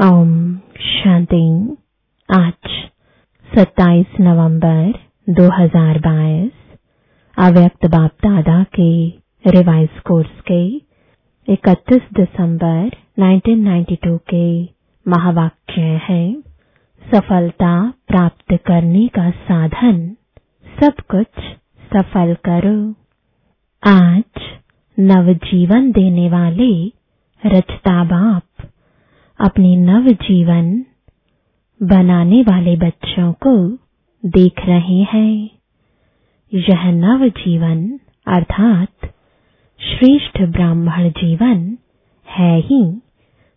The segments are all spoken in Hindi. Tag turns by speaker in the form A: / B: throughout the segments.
A: ओम शांति। आज 27 नवंबर 2022 अव्यक्त बाप दादा के रिवाइज कोर्स के 31 दिसंबर 1992 के महावाक्य है। सफलता प्राप्त करने का साधन, सब कुछ सफल करो। आज नवजीवन देने वाले रचता बाप अपने नव जीवन बनाने वाले बच्चों को देख रहे हैं। यह नव जीवन अर्थात श्रेष्ठ ब्राह्मण जीवन है ही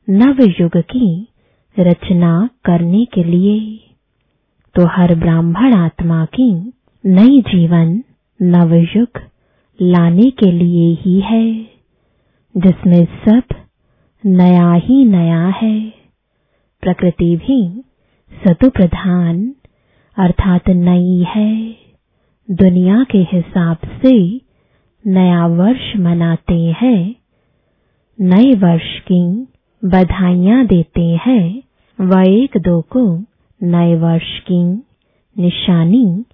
A: नव युग की रचना करने के लिए। तो हर ब्राह्मण आत्मा की नई जीवन नवयुग लाने के लिए ही है, जिसमें सब नया ही नया है। प्रकृति भी सतु प्रधान अर्थात नई है। दुनिया के हिसाब से नया वर्ष मनाते हैं। नए वर्ष की बधाइयाँ देते हैं। व एक दो को नए वर्ष की निशानी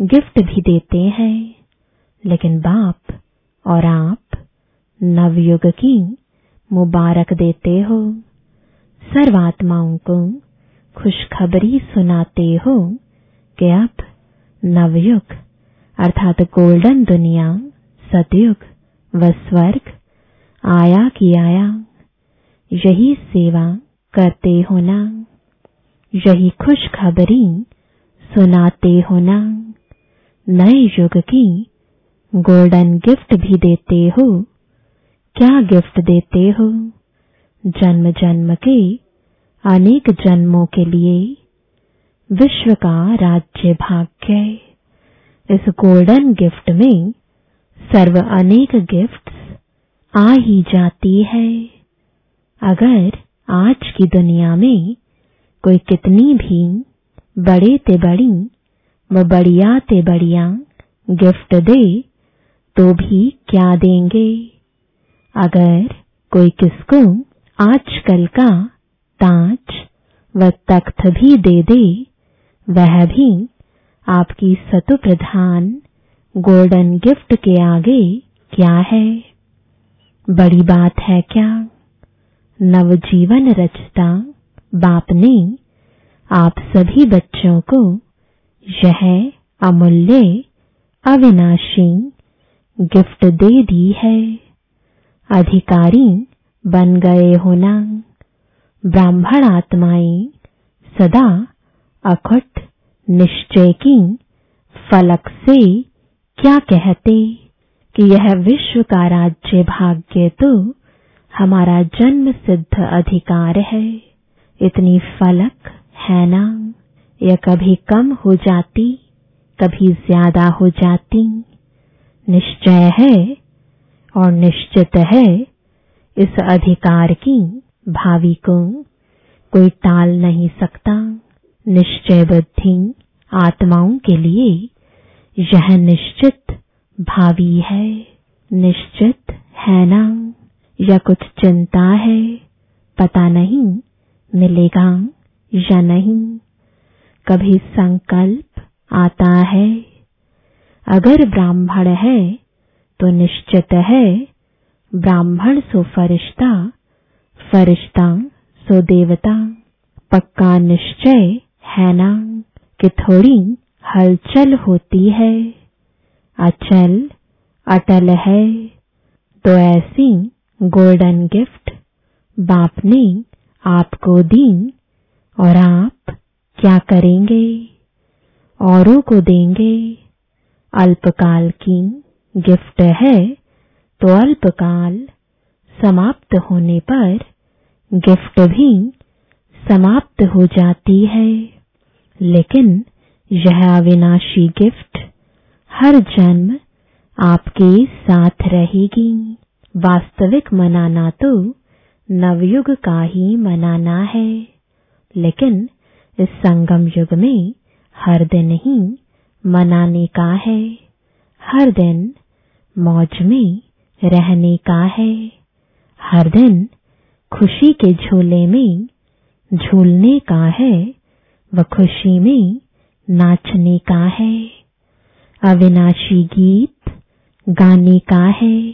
A: गिफ्ट भी देते हैं। लेकिन बाप और आप नवयुग की मुबारक देते हो। सर्वात्माओं को खुशखबरी सुनाते हो। कि अब नवयुग, अर्थात गोल्डन दुनिया, सतयुग व स्वर्ग आया कि आया। यही सेवा करते होना, यही खुशखबरी सुनाते होना। नए युग की गोल्डन गिफ्ट भी देते हो। क्या गिफ्ट देते हो? जन्म जन्म के, अनेक जन्मों के लिए। विश्व का राज्य भाग्य इस गोल्डन गिफ्ट में सर्व अनेक गिफ्ट्स आ ही जाती है। अगर आज की दुनिया में कोई कितनी भी बड़े ते बड़ी व बढ़िया ते बढ़िया गिफ्ट दे तो भी क्या देंगे? अगर कोई किसको आजकल का ताज व तख्त भी दे दे, वह भी आपकी सतु प्रधान गोल्डन गिफ्ट के आगे क्या है? बड़ी बात है क्या? नवजीवन रचता बाप ने आप सभी बच्चों को यह अमूल्य अविनाशी गिफ्ट दे दी है। अधिकारी बन गए होना ब्राह्मण आत्माएँ सदा अखट निश्चय की, फलक से क्या कहते कि यह विश्व का राज्य भाग्य तो हमारा जन्म सिद्ध अधिकार है। इतनी फलक है ना यह कभी कम हो जाती, कभी ज़्यादा हो जाती। निश्चय है और निश्चित है इस अधिकार की भावी को कोई टाल नहीं सकता निश्चय बुद्धि आत्माओं के लिए। यह निश्चित भावी है, निश्चित है ना? या कुछ चिंता है? पता नहीं मिलेगा या नहीं। कभी संकल्प आता है। अगर ब्राह्मण है तो निश्चित है। ब्राह्मण सो फरिश्ता फरिश्ता सो देवता पक्का निश्चय है ना कि थोड़ी हलचल होती है। अचल, अटल है। तो ऐसी गोल्डन गिफ्ट बाप ने आपको दी और आप क्या करेंगे? औरों को देंगे? अल्पकाल की गिफ्ट है तो अल्पकाल समाप्त होने पर गिफ्ट भी समाप्त हो जाती है। लेकिन यह अविनाशी गिफ्ट हर जन्म आपके साथ रहेगी। वास्तविक मनाना तो नवयुग का ही मनाना है। लेकिन इस संगम युग में हर दिन ही मनाने का है। हर दिन मौज में रहने का है। हर दिन खुशी के झोले में झूलने का है व खुशी में नाचने का है। अविनाशी गीत गाने का है।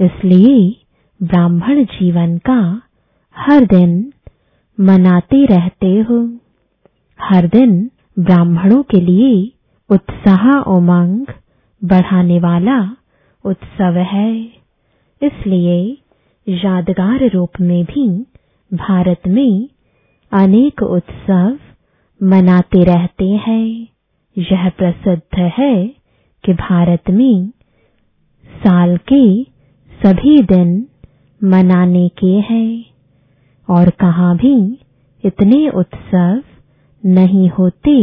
A: इसलिए ब्राह्मण जीवन का हर दिन मनाते रहते हो। हर दिन ब्राह्मणों के लिए उत्साह उमंग बढ़ाने वाला उत्सव है। इसलिए यादगार रूप में भी भारत में अनेक उत्सव मनाते रहते हैं। यह प्रसिद्ध है कि भारत में साल के सभी दिन मनाने के हैं और कहाँ भी इतने उत्सव नहीं होते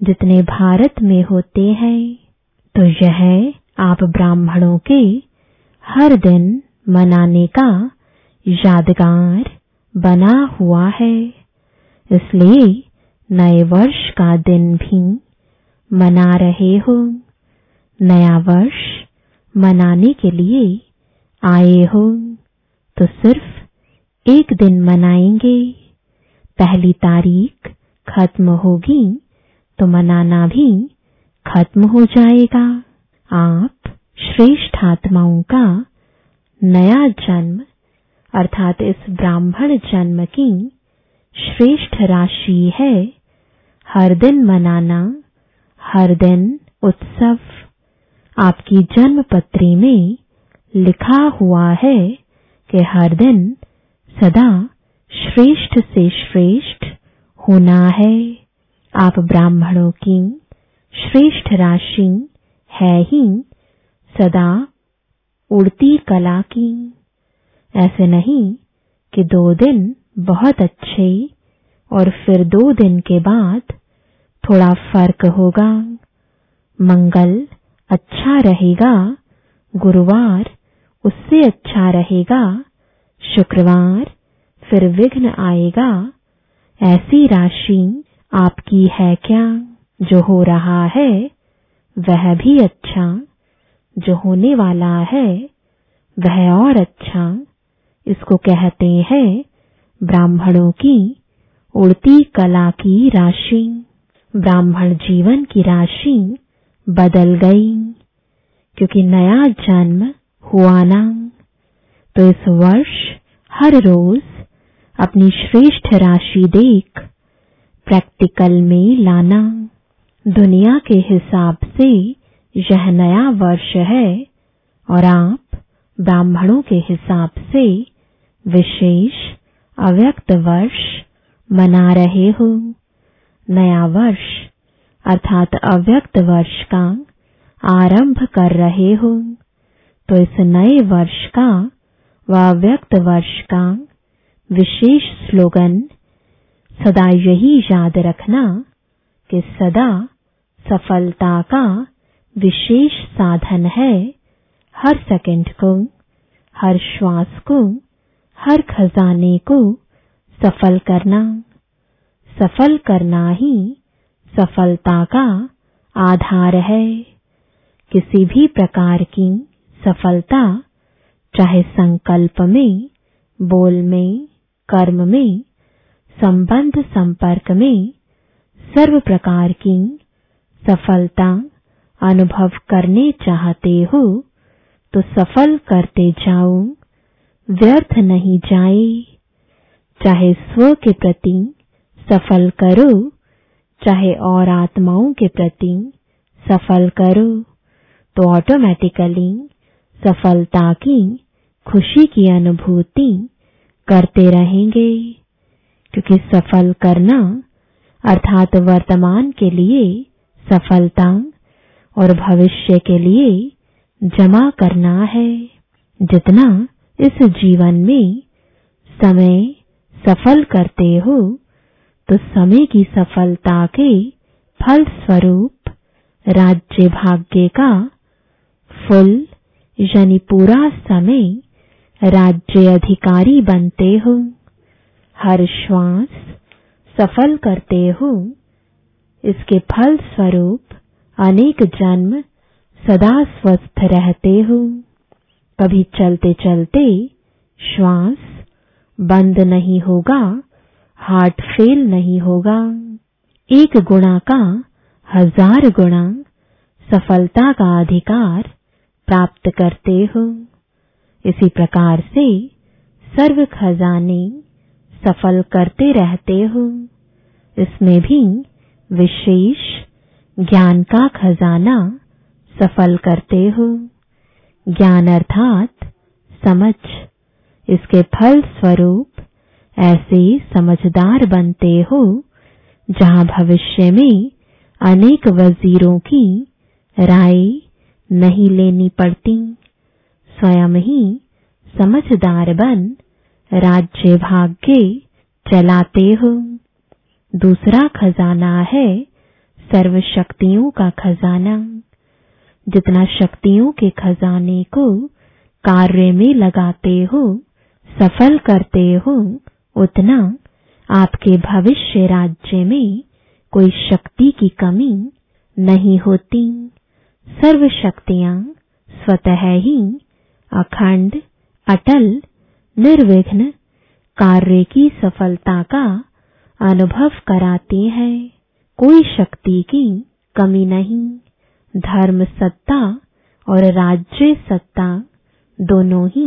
A: जितने भारत में होते हैं। तो यह आप ब्राह्मणों के हर दिन मनाने का यादगार बना हुआ है। इसलिए नए वर्ष का दिन भी मना रहे हो। नया वर्ष मनाने के लिए आए हो। तो सिर्फ़ एक दिन मनाएँगे। पहली तारीख खत्म होगी तो मनाना भी खत्म हो जाएगा। आप श्रेष्ठ आत्माओं का नया जन्म, अर्थात इस ब्राह्मण जन्म की श्रेष्ठ राशि है। हर दिन मनाना, हर दिन उत्सव आपकी जन्म पत्री में लिखा हुआ है कि हर दिन सदा श्रेष्ठ से श्रेष्ठ होना है। आप ब्राह्मणों की श्रेष्ठ राशि है ही, सदा उड़ती कला की। ऐसे नहीं कि दो दिन बहुत अच्छे और फिर दो दिन के बाद थोड़ा फ़र्क होगा। मंगल अच्छा रहेगा, गुरुवार उससे अच्छा रहेगा, शुक्रवार फिर विघ्न आएगा। ऐसी राशि आपकी है क्या? जो हो रहा है वह भी अच्छा जो होने वाला है, वह और अच्छा। इसको कहते हैं ब्राह्मणों की उड़ती कला की राशि। ब्राह्मण जीवन की राशि बदल गई, क्योंकि नया जन्म हुआ ना। तो इस वर्ष हर रोज अपनी श्रेष्ठ राशि देख प्रैक्टिकल में लाना। दुनिया के हिसाब से यह नया वर्ष है और आप ब्राह्मणों के हिसाब से विशेष अव्यक्त वर्ष मना रहे हो। नया वर्ष अर्थात अव्यक्त वर्ष का आरंभ कर रहे हो। तो इस नए वर्ष का व अव्यक्त वर्ष का विशेष स्लोगन सदा यही याद रखना कि सदा सफलता का विशेष साधन है। हर सेकंड को, हर श्वास को, हर खजाने को सफल करना। सफल करना ही सफलता का आधार है। किसी भी प्रकार की सफलता, चाहे संकल्प में, बोल में, कर्म में, संबंध संपर्क में सर्व प्रकार की सफलता अनुभव करने चाहते हो तो सफल करते जाओ, व्यर्थ नहीं जाए। चाहे स्व के प्रति सफल करो, चाहे और आत्माओं के प्रति सफल करो तो ऑटोमेटिकली सफलता की, खुशी की अनुभूति करते रहेंगे। क्योंकि सफल करना अर्थात वर्तमान के लिए सफलता और भविष्य के लिए जमा करना है। जितना इस जीवन में समय सफल करते हो तो समय की सफलता के फल स्वरूप राज्य भाग्य का फुल यानी पूरा समय राज्य अधिकारी बनते हो। हर श्वास सफल करते हो। इसके फल स्वरूप अनेक जन्म सदा स्वस्थ रहते हो। कभी चलते चलते श्वास बंद नहीं होगा, हार्ट फेल नहीं होगा। एक गुणा का हज़ार गुणा सफलता का अधिकार प्राप्त करते हो। इसी प्रकार से सर्व खजाने सफल करते रहते हो। इसमें भी विशेष ज्ञान का खजाना सफल करते हो। ज्ञान अर्थात समझ। इसके फल स्वरूप ऐसे समझदार बनते हो, जहाँ भविष्य में अनेक वजीरों की राय नहीं लेनी पड़ती। स्वयं ही समझदार बन राज्य भाग्य चलाते हो। दूसरा खजाना है सर्व शक्तियों का खजाना। जितना शक्तियों के खजाने को कार्य में लगाते हो, सफल करते हो, उतना आपके भविष्य राज्य में कोई शक्ति की कमी नहीं होती। सर्व शक्तियाँ स्वतः ही अखंड, अटल निर्विघ्न कार्य की सफलता का अनुभव कराती है। कोई शक्ति की कमी नहीं। धर्म सत्ता और राज्य सत्ता दोनों ही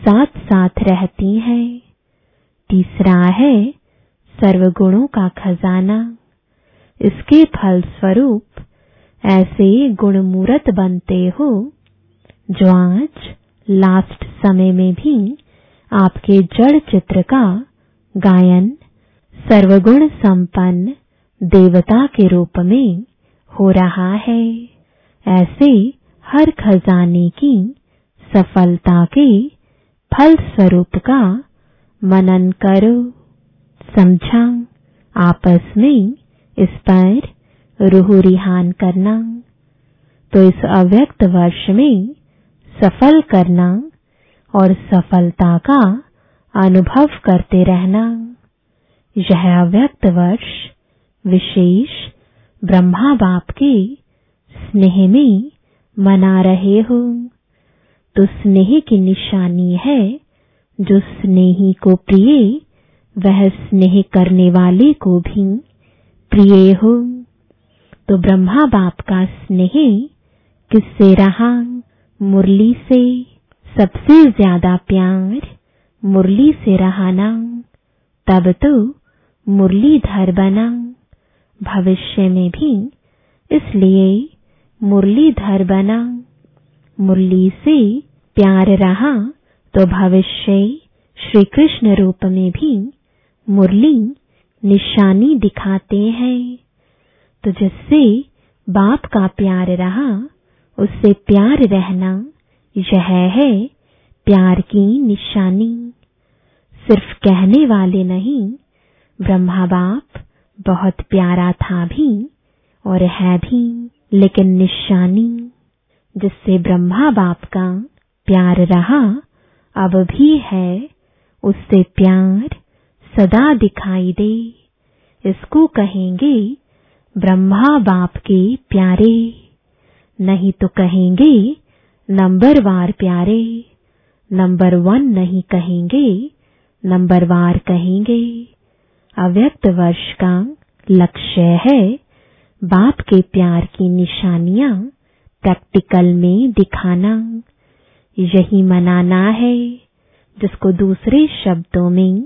A: साथ साथ रहती है। तीसरा है सर्वगुणों का खजाना। इसके फल स्वरूप ऐसे गुणमूर्त बनते हो जो आज लास्ट समय में भी आपके जड़ चित्र का गायन सर्वगुण संपन्न देवता के रूप में हो रहा है। ऐसे हर खजाने की सफलता के फल स्वरूप का मनन करो। समझा आपस में इस पर रूह रिहान करना। तो इस अव्यक्त वर्ष में सफल करना और सफलता का अनुभव करते रहना। यह अव्यक्त वर्ष विशेष ब्रह्मा बाप के स्नेह में मना रहे हो। तो स्नेह की निशानी है, जो स्नेही को प्रिय, वह स्नेह करने वाले को भी प्रिय हो। तो ब्रह्मा बाप का स्नेह किससे रहा? मुरली से। सबसे ज़्यादा प्यार मुरली से रहा ना तब तो मुरलीधर बना। भविष्य में भी इसलिए मुरलीधर बना। मुरली से प्यार रहा तो भविष्य श्री कृष्ण रूप में भी मुरली निशानी दिखाते हैं। तो जिससे बाप का प्यार रहा, उससे प्यार रहना यह है, प्यार की निशानी। सिर्फ़ कहने वाले नहीं, ब्रह्मा बाप बहुत प्यारा था भी और है भी, लेकिन निशानी। जिससे ब्रह्मा बाप का प्यार रहा, अब भी है, उससे प्यार सदा दिखाई दे। इसको कहेंगे ब्रह्मा बाप के प्यारे। नहीं तो कहेंगे नंबर वार प्यारे, नंबर वन नहीं कहेंगे, नंबर वार कहेंगे। अव्यक्त वर्ष का लक्ष्य है बाप के प्यार की निशानियाँ प्रैक्टिकल में दिखाना। यही मनाना है, जिसको दूसरे शब्दों में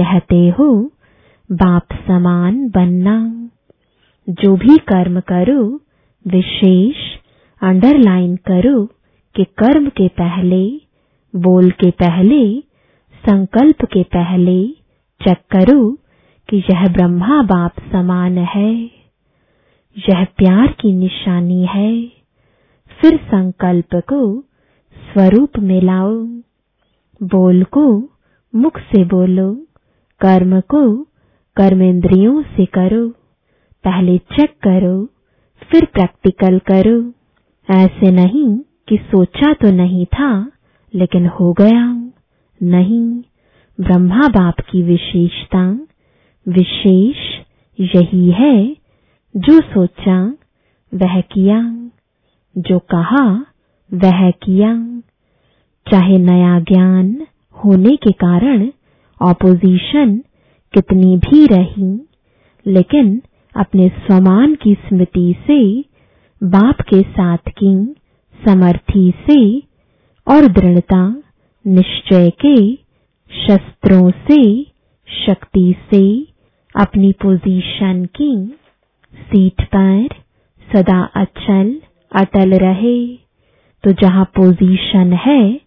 A: कहते हो, बाप समान बनना। जो भी कर्म करो, विशेष अंडरलाइन करो कि कर्म के पहले, बोल के पहले, संकल्प के पहले, चेक करो कि यह ब्रह्मा बाप समान है। यह प्यार की निशानी है। फिर संकल्प को स्वरूप में लाओ। बोल को मुख से बोलो। कर्म को कर्मेंद्रियों से करो। पहले चेक करो, फिर प्रैक्टिकल करो। ऐसे नहीं कि सोचा तो नहीं था, लेकिन हो गया। नहीं, ब्रह्मा बाप की विशेषता, विशेष यही है, जो सोचा, वह किया, जो कहा, वह किया। चाहे नया ज्ञान होने के कारण ऑपोजिशन कितनी भी रही, लेकिन अपने स्वमान की स्मृति से बाप के साथ की समर्थी से और दृढ़ता निश्चय के शस्त्रों से, शक्ति से अपनी पोजीशन की सीट पर सदा अचल, अटल रहे। तो जहाँ पोजीशन है,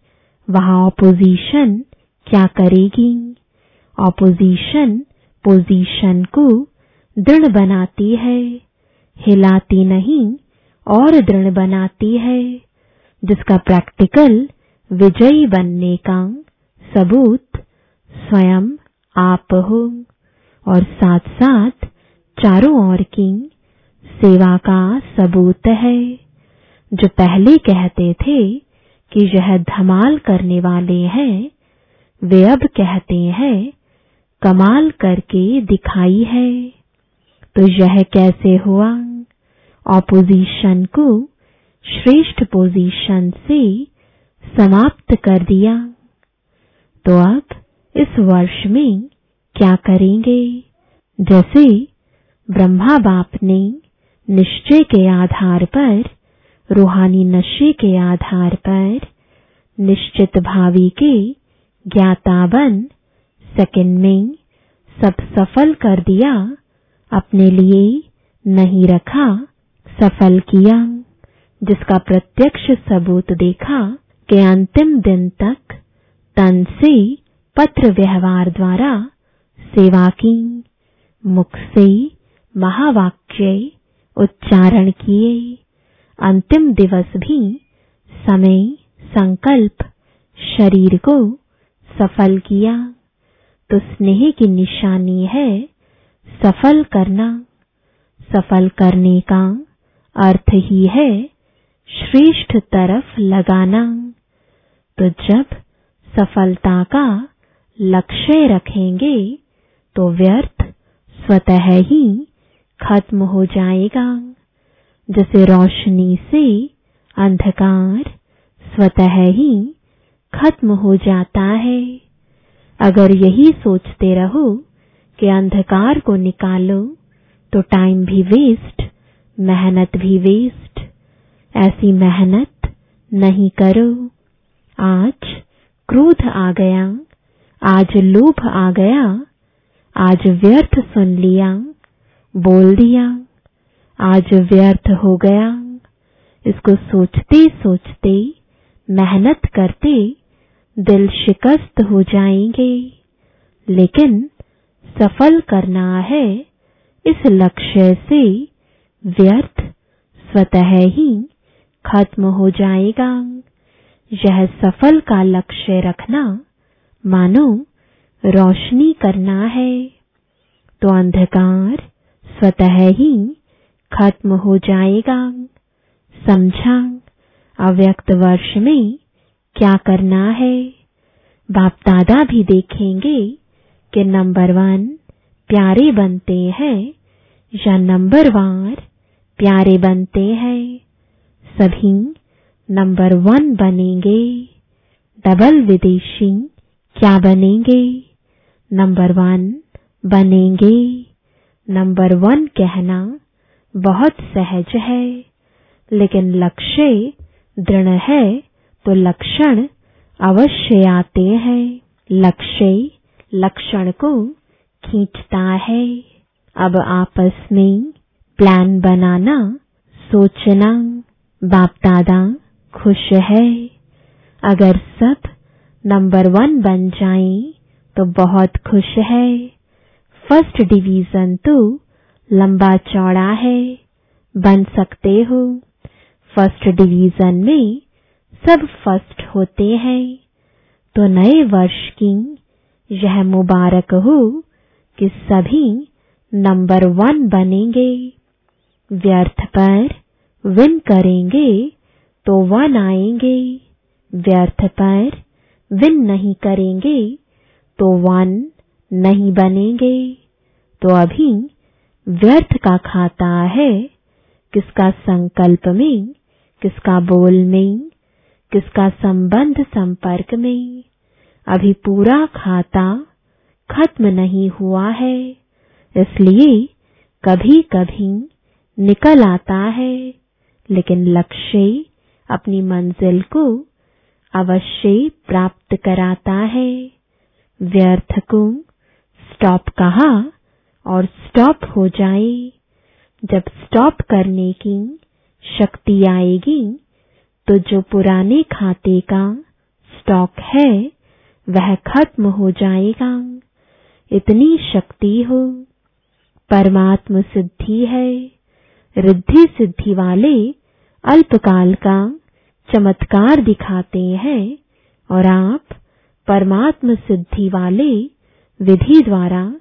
A: वहाँ ऑपोजिशन क्या करेगी? ऑपोजिशन पोजीशन को दृढ़ बनाती है, हिलाती नहीं और दृढ़ बनाती है। जिसका प्रैक्टिकल विजयी बनने का सबूत स्वयं आप हो। और साथ साथ चारों ओर की सेवा का सबूत है, जो पहले कहते थे कि यह धमाल करने वाले हैं, वे अब कहते हैं, कमाल करके दिखाई है। तो यह कैसे हुआ? ऑपोजिशन को श्रेष्ठ पोजीशन से समाप्त कर दिया। तो अब इस वर्ष में क्या करेंगे? जैसे ब्रह्मा बाप ने निश्चय के आधार पर, रूहानी नशे के आधार पर, निश्चित भावी के ज्ञाता बन सेकंड में सब सफल कर दिया, अपने लिए नहीं रखा, सफल किया। जिसका प्रत्यक्ष सबूत देखा कि अंतिम दिन तक तन से पत्र व्यवहार द्वारा सेवा की, मुख से महावाक्य उच्चारण किए। अंतिम दिवस भी समय, संकल्प, शरीर को सफल किया। तो स्नेह की निशानी है सफल करना। सफल करने का अर्थ ही है श्रेष्ठ तरफ़ लगाना। तो जब सफलता का लक्ष्य रखेंगे तो व्यर्थ स्वतः ही खत्म हो जाएगा। जैसे रोशनी से अंधकार स्वतः ही खत्म हो जाता है। अगर यही सोचते रहो कि अंधकार को निकालो तो टाइम भी वेस्ट मेहनत भी वेस्ट ऐसी मेहनत नहीं करो। आज क्रोध आ गया, आज लोभ आ गया, आज व्यर्थ सुन लिया, बोल दिया, आज व्यर्थ हो गया। इसको सोचते सोचते, मेहनत करते दिल शिकस्त हो जाएँगे। लेकिन सफल करना है इस लक्ष्य से, व्यर्थ स्वतः ही खत्म हो जाएगा। यह सफल का लक्ष्य रखना, मानो, रोशनी करना है। तो अंधकार स्वतः ही खत्म हो जाएगा। समझा, अव्यक्त वर्ष में क्या करना है? बाप दादा भी देखेंगे कि नंबर वन प्यारे बनते हैं या नंबर वार प्यारे बनते हैं। सभी नंबर वन बनेंगे। डबल विदेशी क्या बनेंगे? नंबर वन बनेंगे। नंबर वन कहना बहुत सहज है, लेकिन लक्ष्य दृढ़ है तो लक्षण अवश्य आते हैं। लक्ष्य लक्षण को खींचता है। अब आपस में प्लान बनाना, सोचना। बाप दादा, खुश है। अगर सब नंबर वन बन जाएँ तो बहुत खुश है। फ़र्स्ट डिवीज़न तो लंबा चौड़ा है। बन सकते हो। फ़र्स्ट डिवीज़न में सब फ़र्स्ट होते हैं। तो नए वर्ष की यह मुबारक हो कि सभी नंबर वन बनेंगे। व्यर्थ पर विन करेंगे तो वन आएँगे। व्यर्थ पर विन नहीं करेंगे तो वन नहीं बनेंगे। तो अभी व्यर्थ का खाता है, किसका संकल्प में, किसका बोल में, किसका संबंध संपर्क में। अभी पूरा खाता खत्म नहीं हुआ है, इसलिए कभी कभी निकल आता है। लेकिन लक्ष्य अपनी मंजिल को अवश्य प्राप्त कराता है। व्यर्थ को स्टॉप कहा और स्टॉप हो जाए। जब स्टॉप करने की शक्ति आएगी तो जो पुराने खाते का स्टॉक है, वह खत्म हो जाएगा। इतनी शक्ति हो। परमात्म सिद्धि है। रिद्धि सिद्धि वाले अल्पकाल का चमत्कार दिखाते हैं और आप परमात्म सिद्धि वाले विधि द्वारा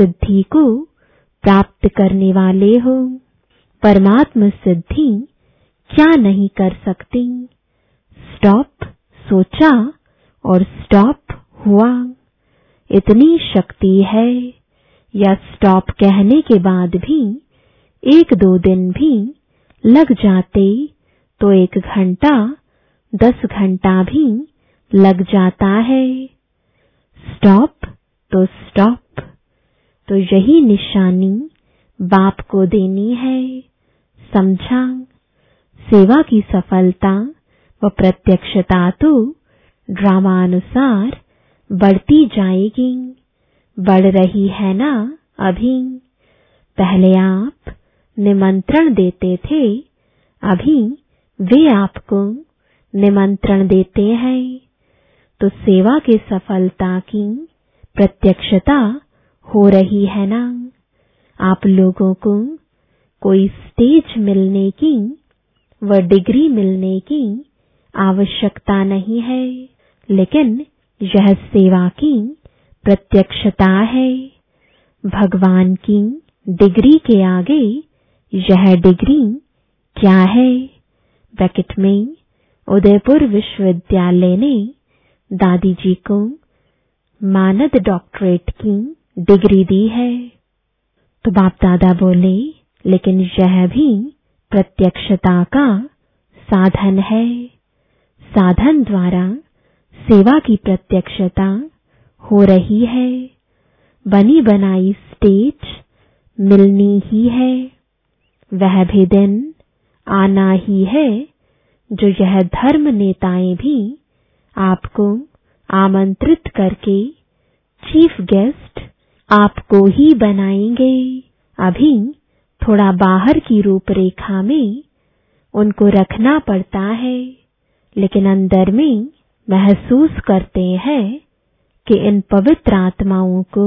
A: सिद्धि को प्राप्त करने वाले हो। परमात्म सिद्धि क्या नहीं कर सकती? स्टॉप सोचा और स्टॉप हुआ। इतनी शक्ति है। या स्टॉप कहने के बाद भी, एक दो दिन भी लग जाते तो एक घंटा, दस घंटा भी लग जाता है। स्टॉप तो स्टॉप तो यही निशानी बाप को देनी है। समझा? सेवा की सफलता व प्रत्यक्षता तो ड्रामानुसार बढ़ती जाएगी। बढ़ रही है ना अभी? पहले आप निमंत्रण देते थे। अभी वे आपको निमंत्रण देते हैं। तो सेवा के सफलता की प्रत्यक्षता हो रही है ना? आप लोगों को कोई स्टेज मिलने की व डिग्री मिलने की आवश्यकता नहीं है। लेकिन यह सेवा की प्रत्यक्षता है। भगवान की डिग्री के आगे यह डिग्री क्या है? ब्रैकेट में उदयपुर विश्वविद्यालय ने दादी जी को मानद डॉक्टरेट की डिग्री दी है। तो बाप दादा बोले, लेकिन यह भी प्रत्यक्षता का साधन है। साधन द्वारा सेवा की प्रत्यक्षता हो रही है। बनी बनाई स्टेज मिलनी ही है। वह भी दिन आना ही है, जो यह धर्म नेताएँ भी आपको आमंत्रित करके चीफ गेस्ट आपको ही बनाएँगे। अभी थोड़ा बाहर की रूपरेखा में उनको रखना पड़ता है, लेकिन अंदर में महसूस करते हैं कि इन पवित्र आत्माओं को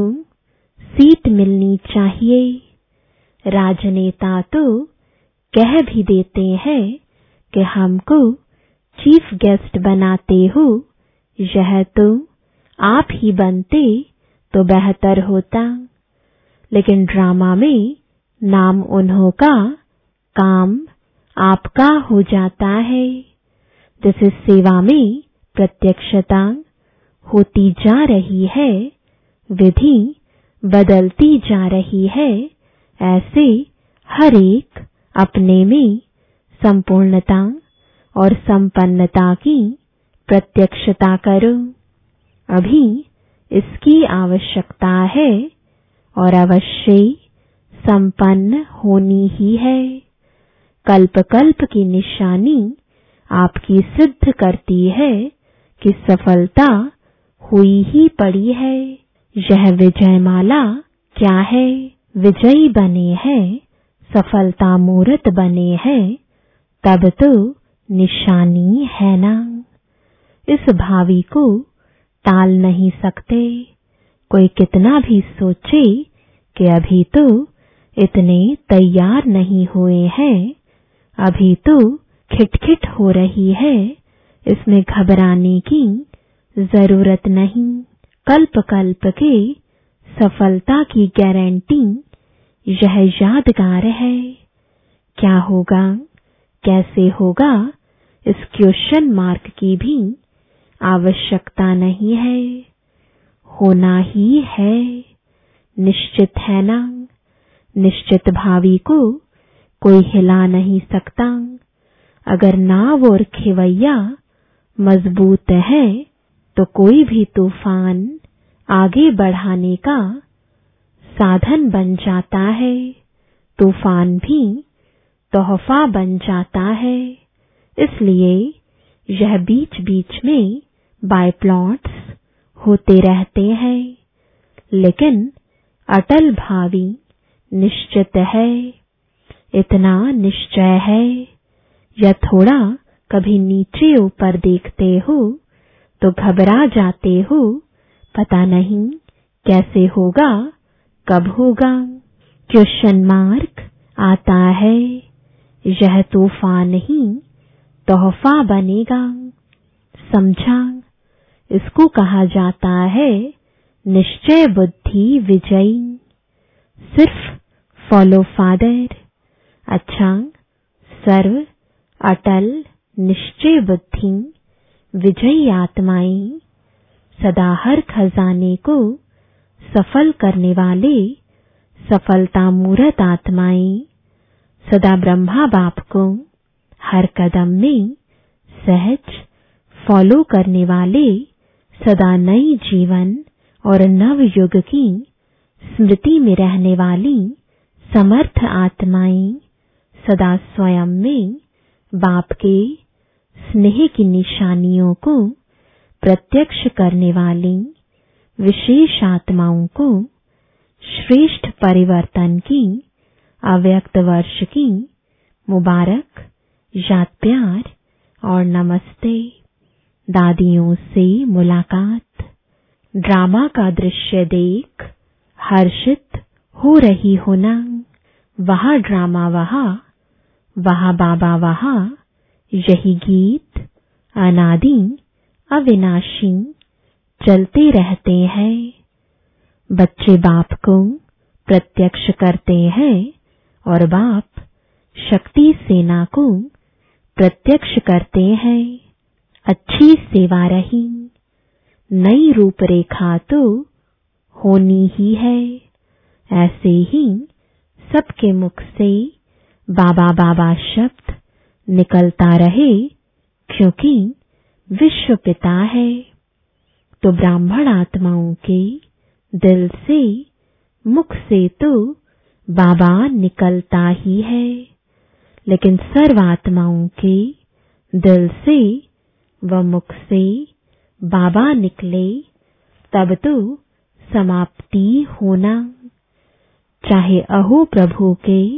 A: सीट मिलनी चाहिए। राजनेता तो कह भी देते हैं कि हमको चीफ गेस्ट बनाते हो, यह तो आप ही बनते तो बेहतर होता। लेकिन ड्रामा में नाम उन्हों का काम आपका हो जाता है। जैसे सेवा में प्रत्यक्षता होती जा रही है, विधि बदलती जा रही है ऐसे हर एक अपने में संपूर्णता और संपन्नता की प्रत्यक्षता करो। अभी इसकी आवश्यकता है और अवश्य संपन्न होनी ही है। कल्प कल्प की निशानी आपकी सिद्ध करती है कि सफलता हुई ही पड़ी है। यह विजयमाला क्या है? विजयी बने हैं सफलता मूर्त बने हैं, तब तो निशानी है ना। इस भावी को टाल नहीं सकते। कोई कितना भी सोचे कि अभी तो इतने तैयार नहीं हुए हैं, अभी तो खिटखिट हो रही है, इसमें घबराने की ज़रूरत नहीं। कल्प कल्प के सफलता की गारंटी यह यादगार है। क्या होगा? कैसे होगा? इस क्वेश्चन मार्क की भी आवश्यकता नहीं है। होना ही है। निश्चित है ना? निश्चित भावी को कोई हिला नहीं सकता। अगर नाव और खेवैया मज़बूत है तो कोई भी तूफ़ान आगे बढ़ाने का साधन बन जाता है, तूफ़ान भी तोहफा बन जाता है। इसलिए यह बीच बीच में बायप्लॉट्स होते रहते हैं। लेकिन अटल भावी निश्चित है, इतना निश्चय है। या थोड़ा कभी नीचे ऊपर देखते हो तो घबरा जाते हो, पता नहीं कैसे होगा कब होगा? क्वेश्चन मार्क आता है, यह तूफ़ान नहीं, तोहफा बनेगा। समझा? इसको कहा जाता है, निश्चय बुद्धि विजयी। सिर्फ़ फॉलो फादर अच्छा? सर्व अटल निश्चय बुद्धि, विजयी आत्माएँ। सदा हर खजाने को सफल करने वाले सफलता मूर्त आत्माएँ, सदा ब्रह्मा बाप को हर कदम में सहज फॉलो करने वाले, सदा नई जीवन और नव युग की स्मृति में रहने वाली समर्थ आत्माएँ सदा स्वयं में बाप के स्नेह की निशानियों को प्रत्यक्ष करने वाली विशेष आत्माओं को श्रेष्ठ परिवर्तन की, अव्यक्त वर्ष की, मुबारक याद प्यार और नमस्ते। दादियों से मुलाकात। ड्रामा का दृश्य देख, हर्षित हो रही हो ना वहा ड्रामा वहा वहा बाबा वहा। यही गीत, अनादि, अविनाशी। चलते रहते हैं। बच्चे बाप को प्रत्यक्ष करते हैं और बाप शक्ति सेना को प्रत्यक्ष करते हैं। अच्छी सेवा रही। नई रूपरेखा तो होनी ही है। ऐसे ही सबके मुख से बाबा बाबा शब्द निकलता रहे, क्योंकि विश्व पिता है। तो ब्राह्मण आत्माओं के दिल से, मुख से तो बाबा निकलता ही है। लेकिन सर्वात्माओं के दिल से व मुख से बाबा निकले, तब तो समाप्ति होना। चाहे अहो प्रभु के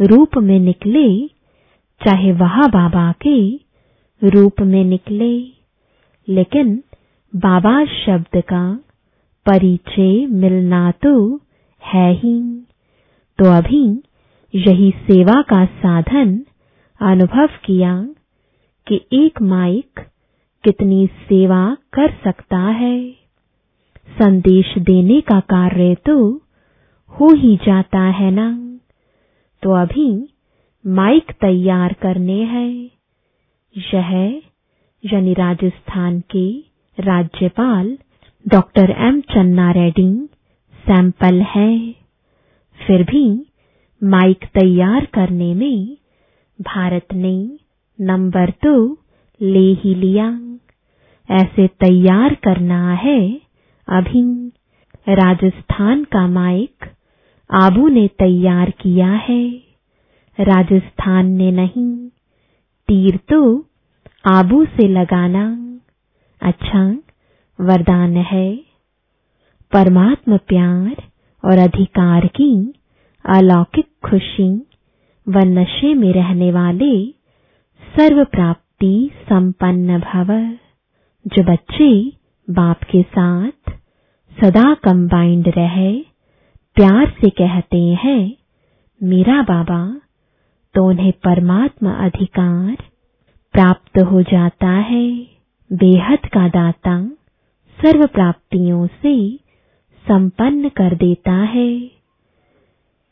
A: रूप में निकले, चाहे वह बाबा के रूप में निकले, लेकिन बाबा शब्द का परिचय मिलना तो है ही। तो अभी यही सेवा का साधन अनुभव किया कि एक माइक कितनी सेवा कर सकता है। संदेश देने का कार्य तो हो ही जाता है ना। तो अभी माइक तैयार करने हैं। यह यानी राजस्थान के राज्यपाल डॉक्टर एम चन्ना रेड्डी, सैंपल है। फिर भी माइक तैयार करने में भारत ने नंबर तो ले ही लिया। ऐसे तैयार करना है अभी। राजस्थान का माइक आबू ने तैयार किया है। राजस्थान ने नहीं, तीर तो आबू से लगाना। अच्छा वरदान है। परमात्म प्यार और अधिकार की अलौकिक खुशी व नशे में रहने वाले सर्व प्राप्ति संपन्न भव, जो बच्चे बाप के साथ सदा कंबाइंड रहे, प्यार से कहते हैं, मेरा बाबा तो उन्हें परमात्मा अधिकार प्राप्त हो जाता है। बेहद का दाता सर्व प्राप्तियों से संपन्न कर देता है।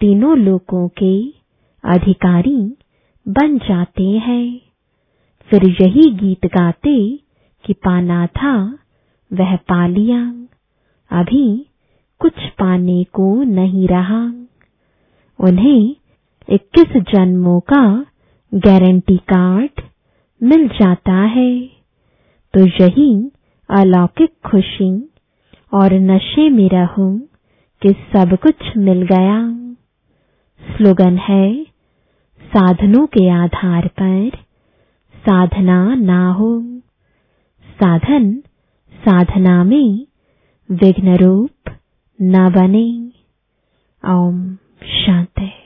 A: तीनों लोकों के अधिकारी बन जाते हैं। फिर यही गीत गाते कि पाना था वह पा लिया अभी कुछ पाने को नहीं रहा। उन्हें 21 जन्मों का गारंटी कार्ड मिल जाता है। तो यही अलौकिक खुशी और नशे में रहूँ कि सब कुछ मिल गया। स्लोगन है, साधनों के आधार पर साधना ना हो। साधन, साधना में विघ्न रूप न बने। ओम शांति।